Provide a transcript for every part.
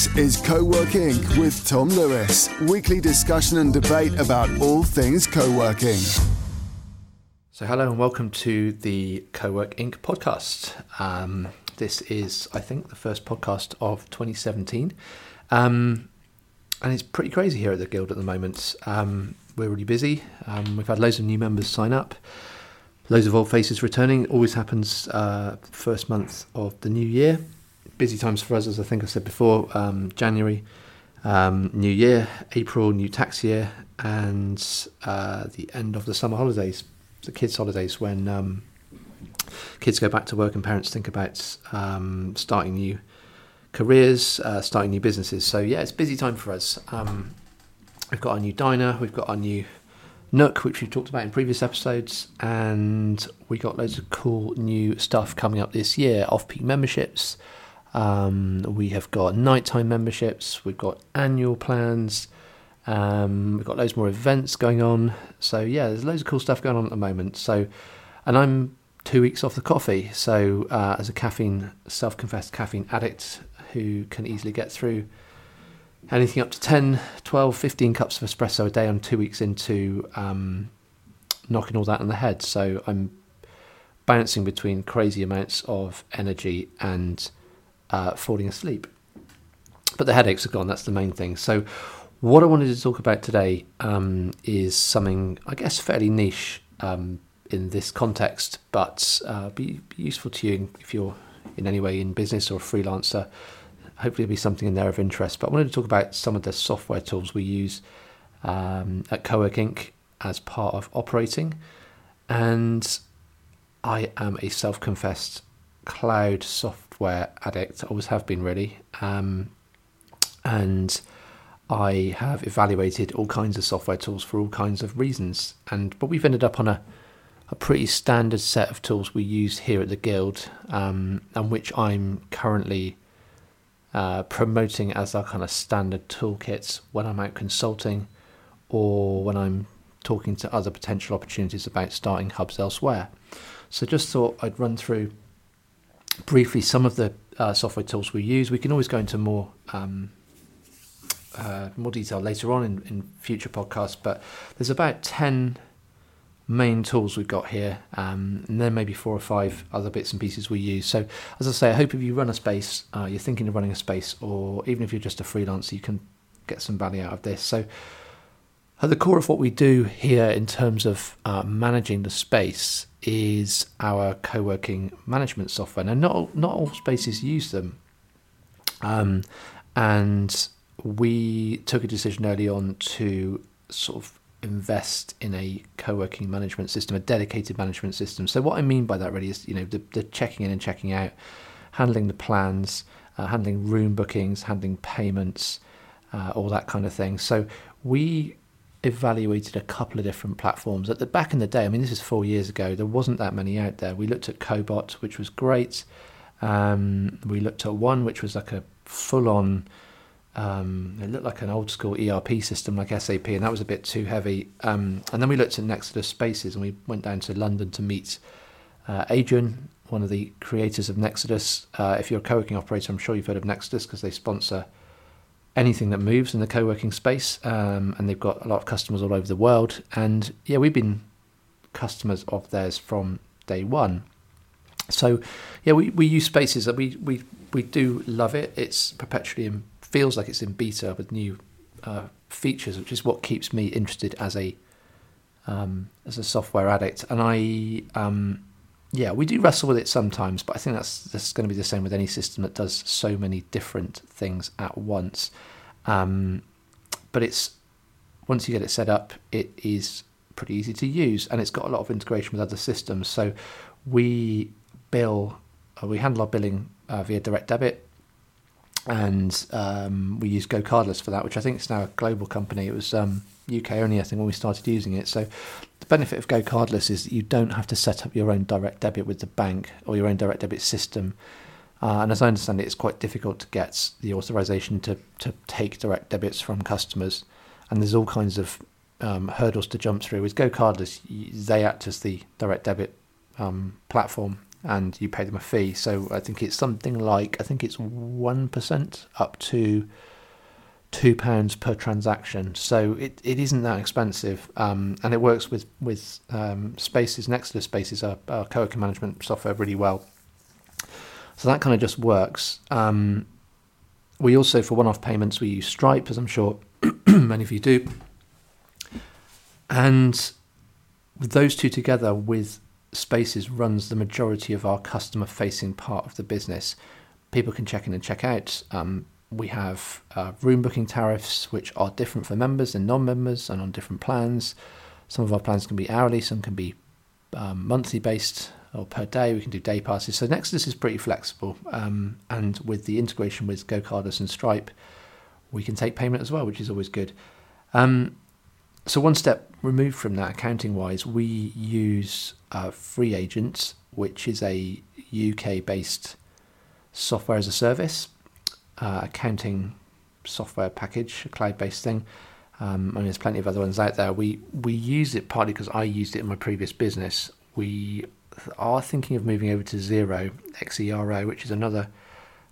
This is Co-work Inc. with Tom Lewis. Weekly discussion and debate about all things co-working. So, hello and welcome to the Co-work Inc. podcast. Um, this is, I think, the first podcast of 2017. Um, and it's pretty crazy here at the Guild at the moment. Um, we're really busy. Um, we've had loads of new members sign up, loads of old faces returning. Always happens uh, first month of the new year busy times for us, as I think I said before. Um, January, um, New Year, April, new tax year, and uh, the end of the summer holidays, the kids' holidays, when um, kids go back to work and parents think about um, starting new careers, uh, starting new businesses. So yeah, it's busy time for us. Um, we've got our new diner, we've got our new Nook, which we've talked about in previous episodes, and we got loads of cool new stuff coming up this year. Off-peak memberships. Um, we have got nighttime memberships, we've got annual plans, um, we've got loads more events going on. So yeah, there's loads of cool stuff going on at the moment. So, and I'm two weeks off the coffee. So uh, as a caffeine, self-confessed caffeine addict who can easily get through anything up to 10, 12, 15 cups of espresso a day, I'm two weeks into um, knocking all that on the head. So I'm bouncing between crazy amounts of energy and uh, falling asleep. But the headaches are gone, that's the main thing. So, what I wanted to talk about today um, is something, I guess, fairly niche um, in this context, but uh, be, be, useful to you if you're in any way in business or a freelancer. Hopefully, it'll be something in there of interest. But I wanted to talk about some of the software tools we use um, at Cowork Inc. as part of operating. And I am a self confessed cloud software addict. I always have been really, um, and I have evaluated all kinds of software tools for all kinds of reasons. And but we've ended up on a a pretty standard set of tools we use here at the guild, um, and which I'm currently uh, promoting as our kind of standard toolkits when I'm out consulting or when I'm talking to other potential opportunities about starting hubs elsewhere. So just thought I'd run through briefly some of the uh, software tools we use. We can always go into more um, uh, more detail later on in, in, future podcasts, but there's about 10 main tools we've got here, um, and then maybe four or five other bits and pieces we use. So, as I say, I hope if you run a space, uh, you're thinking of running a space, or even if you're just a freelancer, you can get some value out of this. So, at the core of what we do here in terms of uh, managing the space is our co-working management software. Now, not all, not all spaces use them, um, and we took a decision early on to sort of invest in a co-working management system, a dedicated management system. So, what I mean by that really is, you know, the, the checking in and checking out, handling the plans, uh, handling room bookings, handling payments, uh, all that kind of thing. So, we evaluated a couple of different platforms. At the back in the day, I mean, this is four years ago. There wasn't that many out there. We looked at Cobot, which was great. Um, we looked at one which was like a full-on. Um, it looked like an old school ERP system like SAP, and that was a bit too heavy. Um, and then we looked at Nexudus Spaces, and we went down to London to meet uh, Adrian, one of the creators of Nexudus. Uh, if you're a co-working operator, I'm sure you've heard of Nexodus because they sponsor anything that moves in the co-working space, um, and they've got a lot of customers all over the world. And yeah, we've been customers of theirs from day one. So yeah, we, we use Spaces. that We we we do love it. It's perpetually in, feels like it's in beta with new uh, features, which is what keeps me interested as a um, as a software addict. And I um, yeah, we do wrestle with it sometimes, but I think that's that's going to be the same with any system that does so many different things at once. Um, but it's once you get it set up, it is pretty easy to use, and it's got a lot of integration with other systems. So we bill, uh, we handle our billing uh, via direct debit, and um, we use GoCardless for that, which I think is now a global company. It was um, UK only, I think, when we started using it. So the benefit of GoCardless is that you don't have to set up your own direct debit with the bank or your own direct debit system. Uh, and as I understand it, it's quite difficult to get the authorization to, to take direct debits from customers. And there's all kinds of um, hurdles to jump through. With GoCardless, they act as the direct debit um, platform. And you pay them a fee. So I think it's something like I think it's one percent up to two pounds per transaction. So it, it isn't that expensive, um, and it works with with um, Spaces. Nexudus Spaces, our, our co-working management software, really well. So that kind of just works. Um, we also, for one-off payments, we use Stripe, as I'm sure many of you do, and those two together with Spaces runs the majority of our customer-facing part of the business. People can check in and check out. Um, we have uh, room booking tariffs, which are different for members and non-members, and on different plans. Some of our plans can be hourly, some can be um, monthly based or per day. We can do day passes. So Nexudus is pretty flexible, um, and with the integration with GoCardless and Stripe, we can take payment as well, which is always good. Um, so one step removed from that, accounting wise, we use uh, FreeAgent, which is a UK based software as a service uh, accounting software package, a cloud based thing. Um, and there's plenty of other ones out there. We we use it partly because I used it in my previous business. We are thinking of moving over to Zero XERO, which is another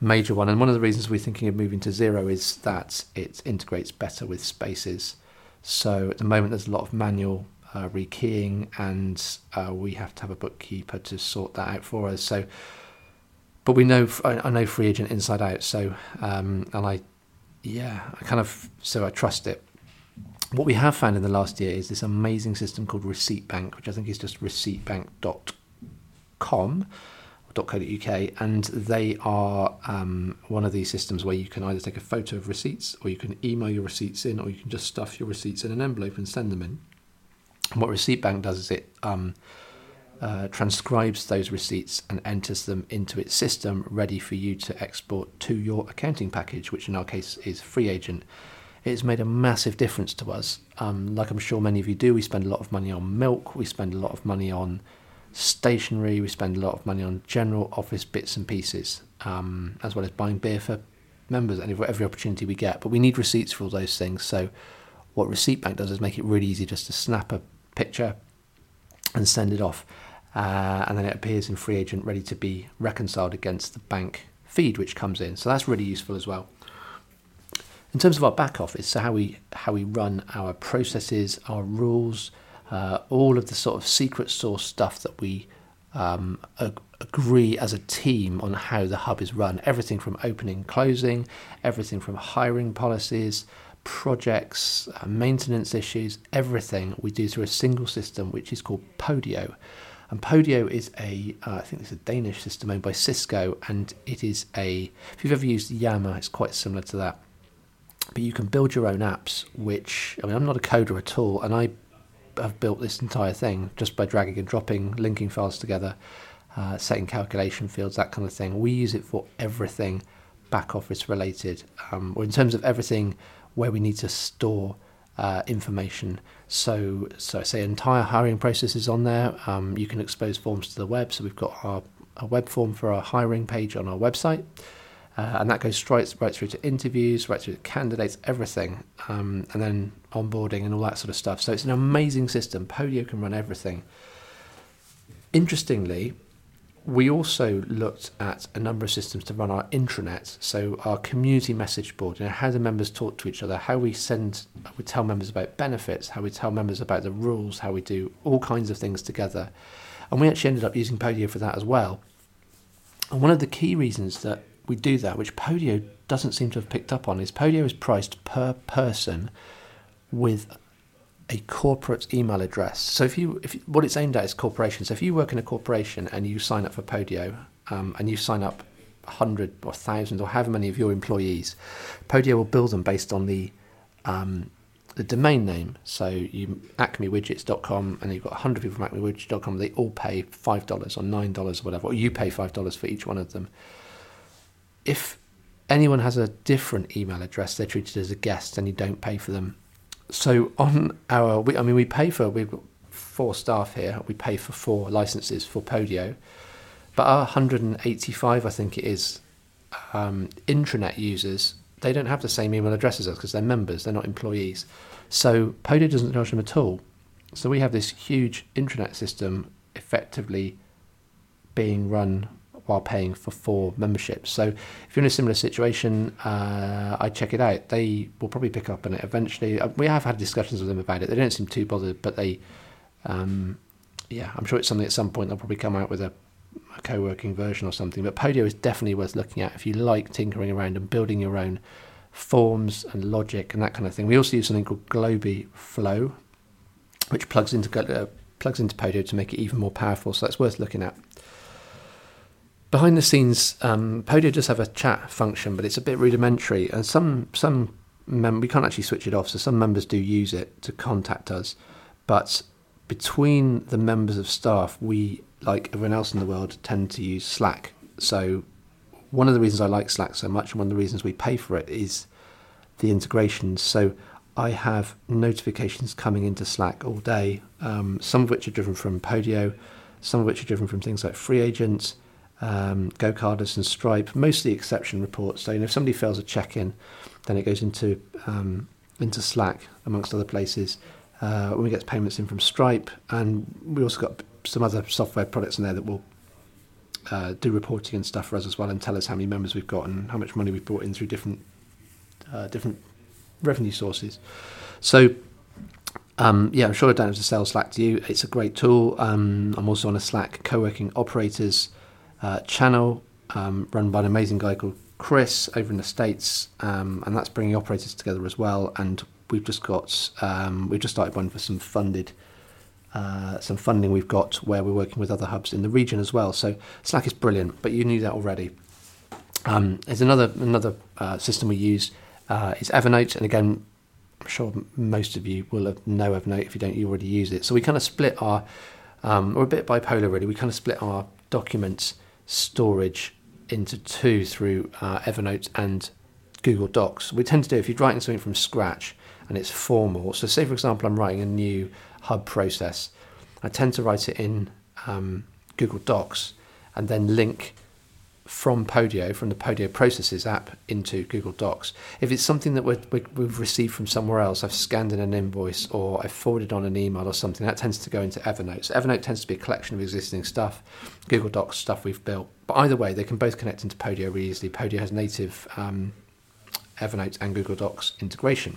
major one. And one of the reasons we're thinking of moving to Xero is that it integrates better with Spaces. So at the moment, there's a lot of manual uh, rekeying, and uh, we have to have a bookkeeper to sort that out for us. So but we know I know FreeAgent inside out. So um, and I, yeah, I kind of so I trust it. What we have found in the last year is this amazing system called Receipt Bank, which I think is just receiptbank.com .co.uk, and they are um, one of these systems where you can either take a photo of receipts, or you can email your receipts in, or you can just stuff your receipts in an envelope and send them in. And what Receipt Bank does is it um, uh, transcribes those receipts and enters them into its system ready for you to export to your accounting package, which in our case is FreeAgent. It's made a massive difference to us. Um, like I'm sure many of you do, we spend a lot of money on milk, we spend a lot of money on stationery, we spend a lot of money on general office bits and pieces, um, as well as buying beer for members and every opportunity we get. But we need receipts for all those things. So, what Receipt Bank does is make it really easy just to snap a picture and send it off uh, and then it appears in FreeAgent ready to be reconciled against the bank feed which comes in. So that's really useful as well. In terms of our back office, so how we how we run our processes, our rules, uh, all of the sort of secret source stuff that we um, ag- agree as a team on how the hub is run. Everything from opening, closing, everything from hiring policies, projects, uh, maintenance issues, everything we do through a single system which is called Podio. And Podio is a, uh, I think it's a Danish system owned by Cisco, and it is a, if you've ever used Yammer, it's quite similar to that. But you can build your own apps, which, I mean, I'm not a coder at all, and I have built this entire thing just by dragging and dropping, linking files together, uh, setting calculation fields, that kind of thing. We use it for everything back office related, um, or in terms of everything where we need to store uh, information. So, so I say entire hiring process is on there. Um, you can expose forms to the web. So we've got our a web form for our hiring page on our website, uh, and that goes straight right through to interviews, right through to candidates, everything, um, and then onboarding and all that sort of stuff. So it's an amazing system. Podio can run everything. Interestingly, we also looked at a number of systems to run our intranet, so our community message board, you know, how the members talk to each other, how we send, we tell members about benefits, how we tell members about the rules, how we do all kinds of things together. And we actually ended up using Podio for that as well. And one of the key reasons that we do that, which Podio doesn't seem to have picked up on, is Podio is priced per person with a corporate email address. So if you, if what it's aimed at is corporations. So if you work in a corporation and you sign up for Podio, um, and you sign up hundred or thousands or however many of your employees, Podio will bill them based on the um, the domain name. So you acmewidgets.com and you've got 100 people from acmewidgets.com, they all pay $5 or $9 or whatever, or you pay $5 for each one of them. If anyone has a different email address, they're treated as a guest and you don't pay for them so on our, we, I mean, we pay for we've got four staff here. We pay for four licenses for Podio, but our 185, I think it is, um, intranet users. They don't have the same email address as us because they're members. They're not employees. So Podio doesn't charge them at all. So we have this huge intranet system effectively being run while paying for four memberships. So if you're in a similar situation, uh, I check it out. They will probably pick up on it eventually. Uh, we have had discussions with them about it. They don't seem too bothered, but they, um, yeah, I'm sure it's something at some point they'll probably come out with a, a co-working version or something. But Podio is definitely worth looking at if you like tinkering around and building your own forms and logic and that kind of thing. We also use something called GlobiFlow, which plugs into uh, plugs into Podio to make it even more powerful. So that's worth looking at behind the scenes, um, Podio does have a chat function, but it's a bit rudimentary, and some some mem- we can't actually switch it off. So some members do use it to contact us, but between the members of staff, we like everyone else in the world tend to use Slack. So one of the reasons I like Slack so much, and one of the reasons we pay for it, is the integrations. So I have notifications coming into Slack all day, um, some of which are driven from Podio, some of which are driven from things like FreeAgent um, GoCardless and Stripe, mostly exception reports. So you know, if somebody fails a check-in, then it goes into um, into Slack amongst other places. Uh, when we get payments in from Stripe, and we also got some other software products in there that will uh, do reporting and stuff for us as well, and tell us how many members we've got and how much money we've brought in through different uh, different revenue sources. So. Um, yeah, I'm sure I don't have to sell Slack to you. It's a great tool. Um, I'm also on a Slack co-working operators uh, channel um, run by an amazing guy called Chris over in the States, um, and that's bringing operators together as well. And we've just got um, we've just started one for some funded. Uh, some funding we've got where we're working with other hubs in the region as well. So Slack is brilliant, but you knew that already. Um, there's another another uh, system we use uh, is Evernote, and again, I'm sure most of you will know Evernote. If you don't, you already use it. So we kind of split our, um, we're a bit bipolar really. We kind of split our documents storage into two through uh, Evernote and Google Docs. We tend to do if you're writing something from scratch and it's formal. So, say for example, I'm writing a new hub process. I tend to write it in um, Google Docs and then link from Podio, from the Podio Processes app into Google Docs. If it's something that we have received from somewhere else, I've scanned in an invoice or I've forwarded on an email or something, that tends to go into Evernote. So Evernote tends to be a collection of existing stuff, Google Docs stuff we've built. But either way, they can both connect into Podio really easily. Podio has native um, Evernote and Google Docs integration.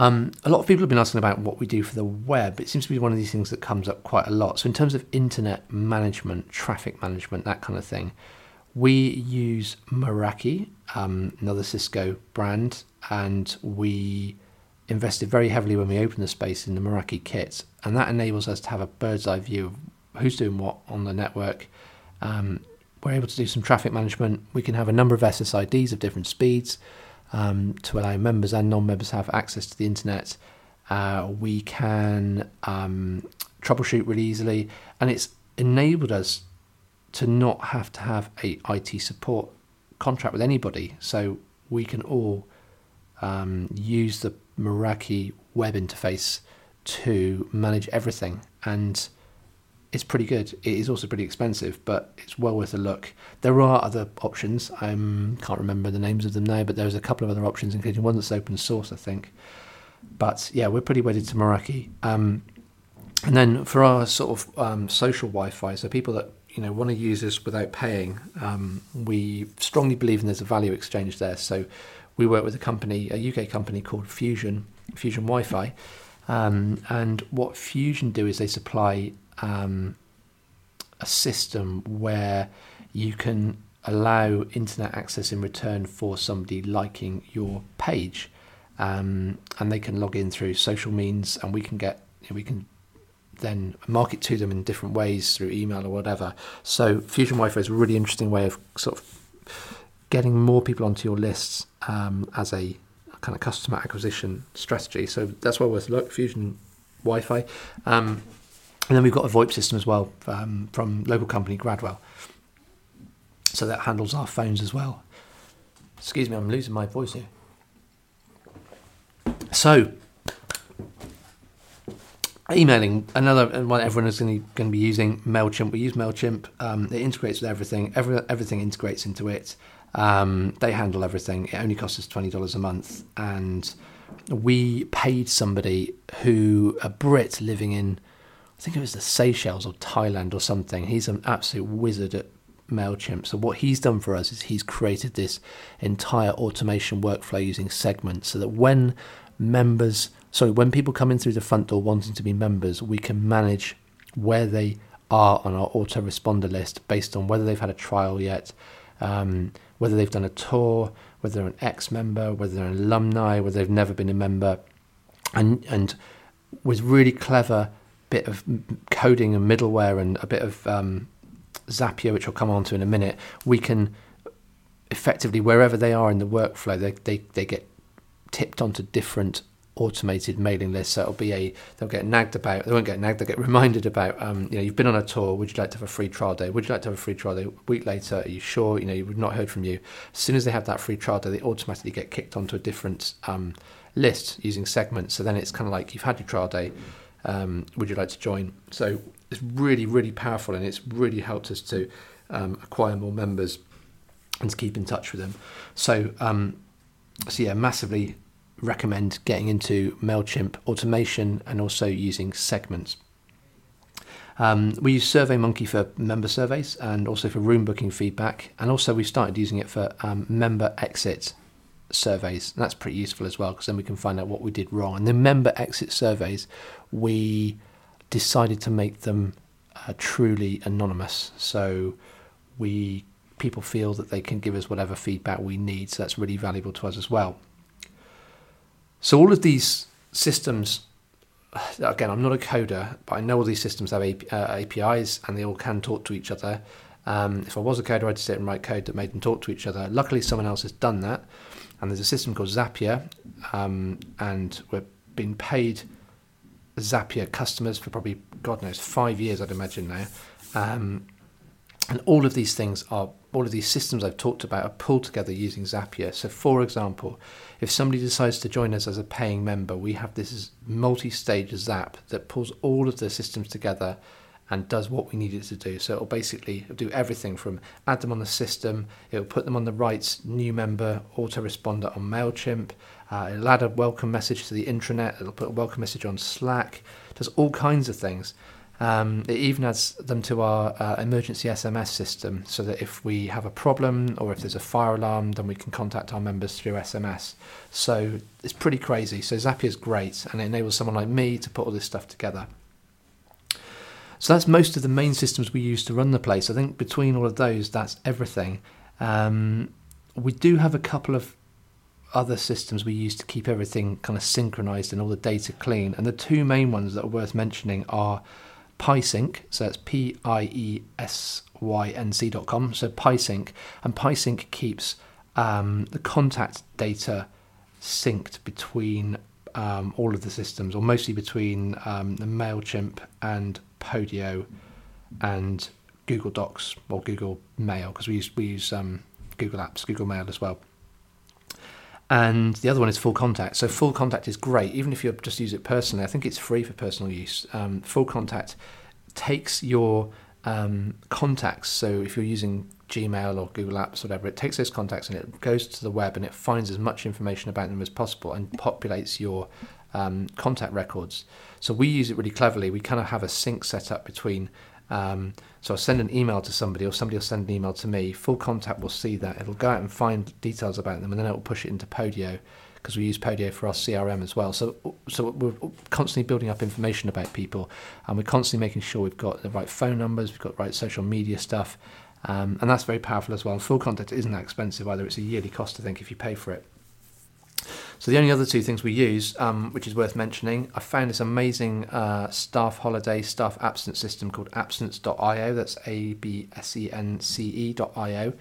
Um, a lot of people have been asking about what we do for the web. It seems to be one of these things that comes up quite a lot. So, in terms of internet management, traffic management, that kind of thing, we use Meraki, um, another Cisco brand, and we invested very heavily when we opened the space in the Meraki kit, and that enables us to have a bird's eye view of who's doing what on the network. Um, we're able to do some traffic management. We can have a number of SSIDs of different speeds um, to allow members and non-members to have access to the internet. Uh, we can um, troubleshoot really easily, and it's enabled us to not have to have a IT support contract with anybody. So we can all um, use the Meraki web interface to manage everything, and it's pretty good. It is also pretty expensive, but it's well worth a look. There are other options. I can't remember the names of them now, but there's a couple of other options, including one that's open source, I think. But yeah, we're pretty wedded to Meraki. Um, and then for our sort of um, social Wi-Fi, so people that you know want to use this without paying, um, we strongly believe in there's a value exchange there. So we work with a company, a UK company called Fusion, Fusion Wi-Fi. Um, and what Fusion do is they supply um, a system where you can allow internet access in return for somebody liking your page, um, and they can log in through social means, and we can get we can then market to them in different ways through email or whatever. So Fusion Wi-Fi is a really interesting way of sort of getting more people onto your lists um, as a kind of customer acquisition strategy. So that's why worth a look. Fusion Wi-Fi. Um, and then we've got a VoIP system as well um, from local company Gradwell. So that handles our phones as well. Excuse me, I'm losing my voice here. So, emailing another one everyone is going to, be using Mailchimp. We use Mailchimp. Um, it integrates with everything. Every, everything integrates into it. Um, they handle everything. It only costs us twenty dollars a month, and we paid somebody who a Brit living in I think it was the Seychelles or Thailand or something. He's an absolute wizard at MailChimp. So, what he's done for us is he's created this entire automation workflow using segments so that when members, sorry, when people come in through the front door wanting to be members, we can manage where they are on our autoresponder list based on whether they've had a trial yet, um, whether they've done a tour, whether they're an ex member, whether they're an alumni, whether they've never been a member. And, and with really clever bit of coding and middleware and a bit of um, Zapier, which I'll come on to in a minute, we can effectively, wherever they are in the workflow, they, they, they get tipped onto different automated mailing lists. So it'll be a they'll get nagged about. They won't get nagged. They'll get reminded about. Um, you know, you've been on a tour. Would you like to have a free trial day? Would you like to have a free trial day? A week later, are you sure? You know, you've not heard from you. As soon as they have that free trial day, they automatically get kicked onto a different um, list using segments. So then it's kind of like you've had your trial day. Um, would you like to join? So it's really, really powerful, and it's really helped us to um, acquire more members and to keep in touch with them. So, um, so yeah, massively recommend getting into Mailchimp automation and also using segments. Um, we use SurveyMonkey for member surveys and also for room booking feedback, and also we started using it for um, member exit surveys. And that's pretty useful as well because then we can find out what we did wrong. And the member exit surveys, we decided to make them uh, truly anonymous. So we people feel that they can give us whatever feedback we need. So that's really valuable to us as well. So all of these systems, again, I'm not a coder, but I know all these systems have APIs uh, and they all can talk to each other. Um, if I was a coder, I'd sit and write code that made them talk to each other. Luckily, someone else has done that, and there's a system called Zapier, um, and we're being paid Zapier customers for probably God knows five years, I'd imagine now. Um, and all of these things are all of these systems I've talked about are pulled together using Zapier. So, for example, if somebody decides to join us as a paying member, we have this multi-stage Zap that pulls all of the systems together and does what we need it to do. So it'll basically do everything from add them on the system, it'll put them on the right new member autoresponder on MailChimp, uh, it'll add a welcome message to the intranet, it'll put a welcome message on Slack, does all kinds of things. Um, it even adds them to our uh, emergency SMS system so that if we have a problem or if there's a fire alarm, then we can contact our members through SMS. So it's pretty crazy. So Zapier is great and it enables someone like me to put all this stuff together. So that's most of the main systems we use to run the place. I think between all of those, that's everything. Um, we do have a couple of other systems we use to keep everything kind of synchronized and all the data clean. And the two main ones that are worth mentioning are PieSync, so it's P I E S Y N C.com. So PieSync, and PieSync keeps um, the contact data synced between um, all of the systems, or mostly between um, the MailChimp and Podio and Google Docs or Google Mail, because we use, we use um, Google Apps, Google Mail as well and the other one is FullContact. So FullContact is great, even if you just use it personally. I think it's free for personal use. Um, FullContact takes your um, contacts. So if you're using Gmail or Google Apps, or whatever, it takes those contacts and it goes to the web and it finds as much information about them as possible and populates your um, contact records. So we use it really cleverly. We kind of have a sync set up between um, so I'll send an email to somebody, or somebody will send an email to me. FullContact will see that. It'll go out and find details about them, and then it will push it into Podio because we use Podio for our CRM as well. So, so we're constantly building up information about people, and we're constantly making sure we've got the right phone numbers, we've got the right social media stuff, um, and that's very powerful as well. And FullContact isn't that expensive either; it's a yearly cost, I think, if you pay for it. So the only other two things we use, um, which is worth mentioning, I found this amazing uh, staff holiday, staff absence system called absence.io. That's A B S E N C E.io.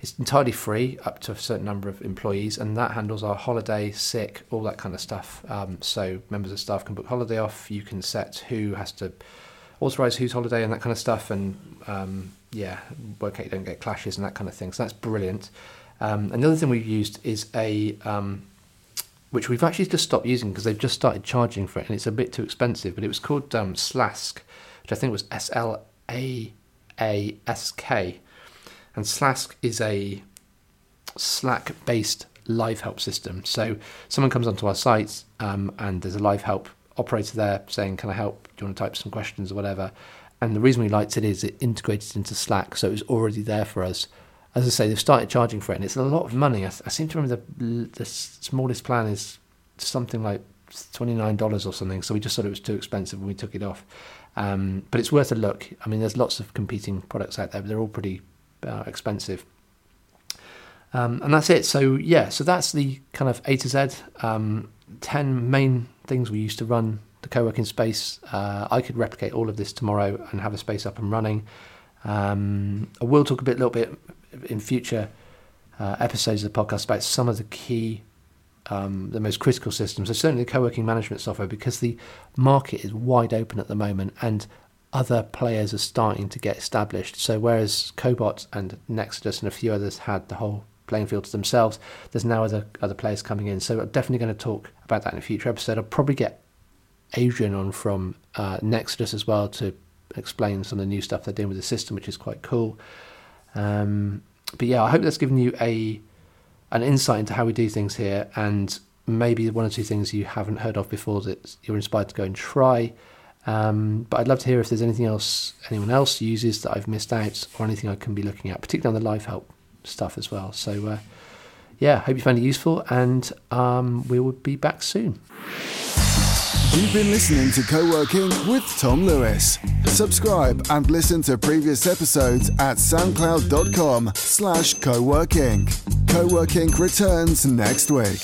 It's entirely free up to a certain number of employees, and that handles our holiday, sick, all that kind of stuff. Um, so members of staff can book holiday off. You can set who has to authorize whose holiday and that kind of stuff, and um, yeah, work out you don't get clashes and that kind of thing. So that's brilliant. Um, another thing we've used is a um, which we've actually just stopped using because they've just started charging for it and it's a bit too expensive. But it was called um, Slaask, which I think was S L A A S K. And Slaask is a Slack based live help system. So someone comes onto our site um, and there's a live help operator there saying, "Can I help? Do you want to type some questions or whatever?" And the reason we liked it is it integrated into Slack, so it was already there for us. As I say, they've started charging for it, and it's a lot of money. I, I seem to remember the, the smallest plan is something like twenty nine dollars or something. So we just thought it was too expensive, and we took it off. Um, but it's worth a look. I mean, there's lots of competing products out there, but they're all pretty uh, expensive. Um, and that's it. So yeah, so that's the kind of A to Z. Um, Ten main things we used to run the co-working space. Uh, I could replicate all of this tomorrow and have a space up and running. Um, I will talk a bit, little bit in future uh, episodes of the podcast about some of the key, um, the most critical systems. So certainly the co-working management software, because the market is wide open at the moment, and other players are starting to get established. So whereas Cobot and Nexudus and a few others had the whole playing field to themselves. There's now other other players coming in, so I'm definitely going to talk about that in a future episode. I'll probably get Adrian on from uh, Nexudus as well to explain some of the new stuff they're doing with the system, which is quite cool. Um, but yeah, I hope that's given you a an insight into how we do things here, and maybe one or two things you haven't heard of before that you're inspired to go and try. Um, but I'd love to hear if there's anything else anyone else uses that I've missed out, or anything I can be looking at, particularly on the life help stuff as well. So, uh, yeah, hope you found it useful, and um, we will be back soon. You've been listening to Co-working with Tom Lewis. Subscribe and listen to previous episodes at soundcloud.com slash co-working. Co-working returns next week.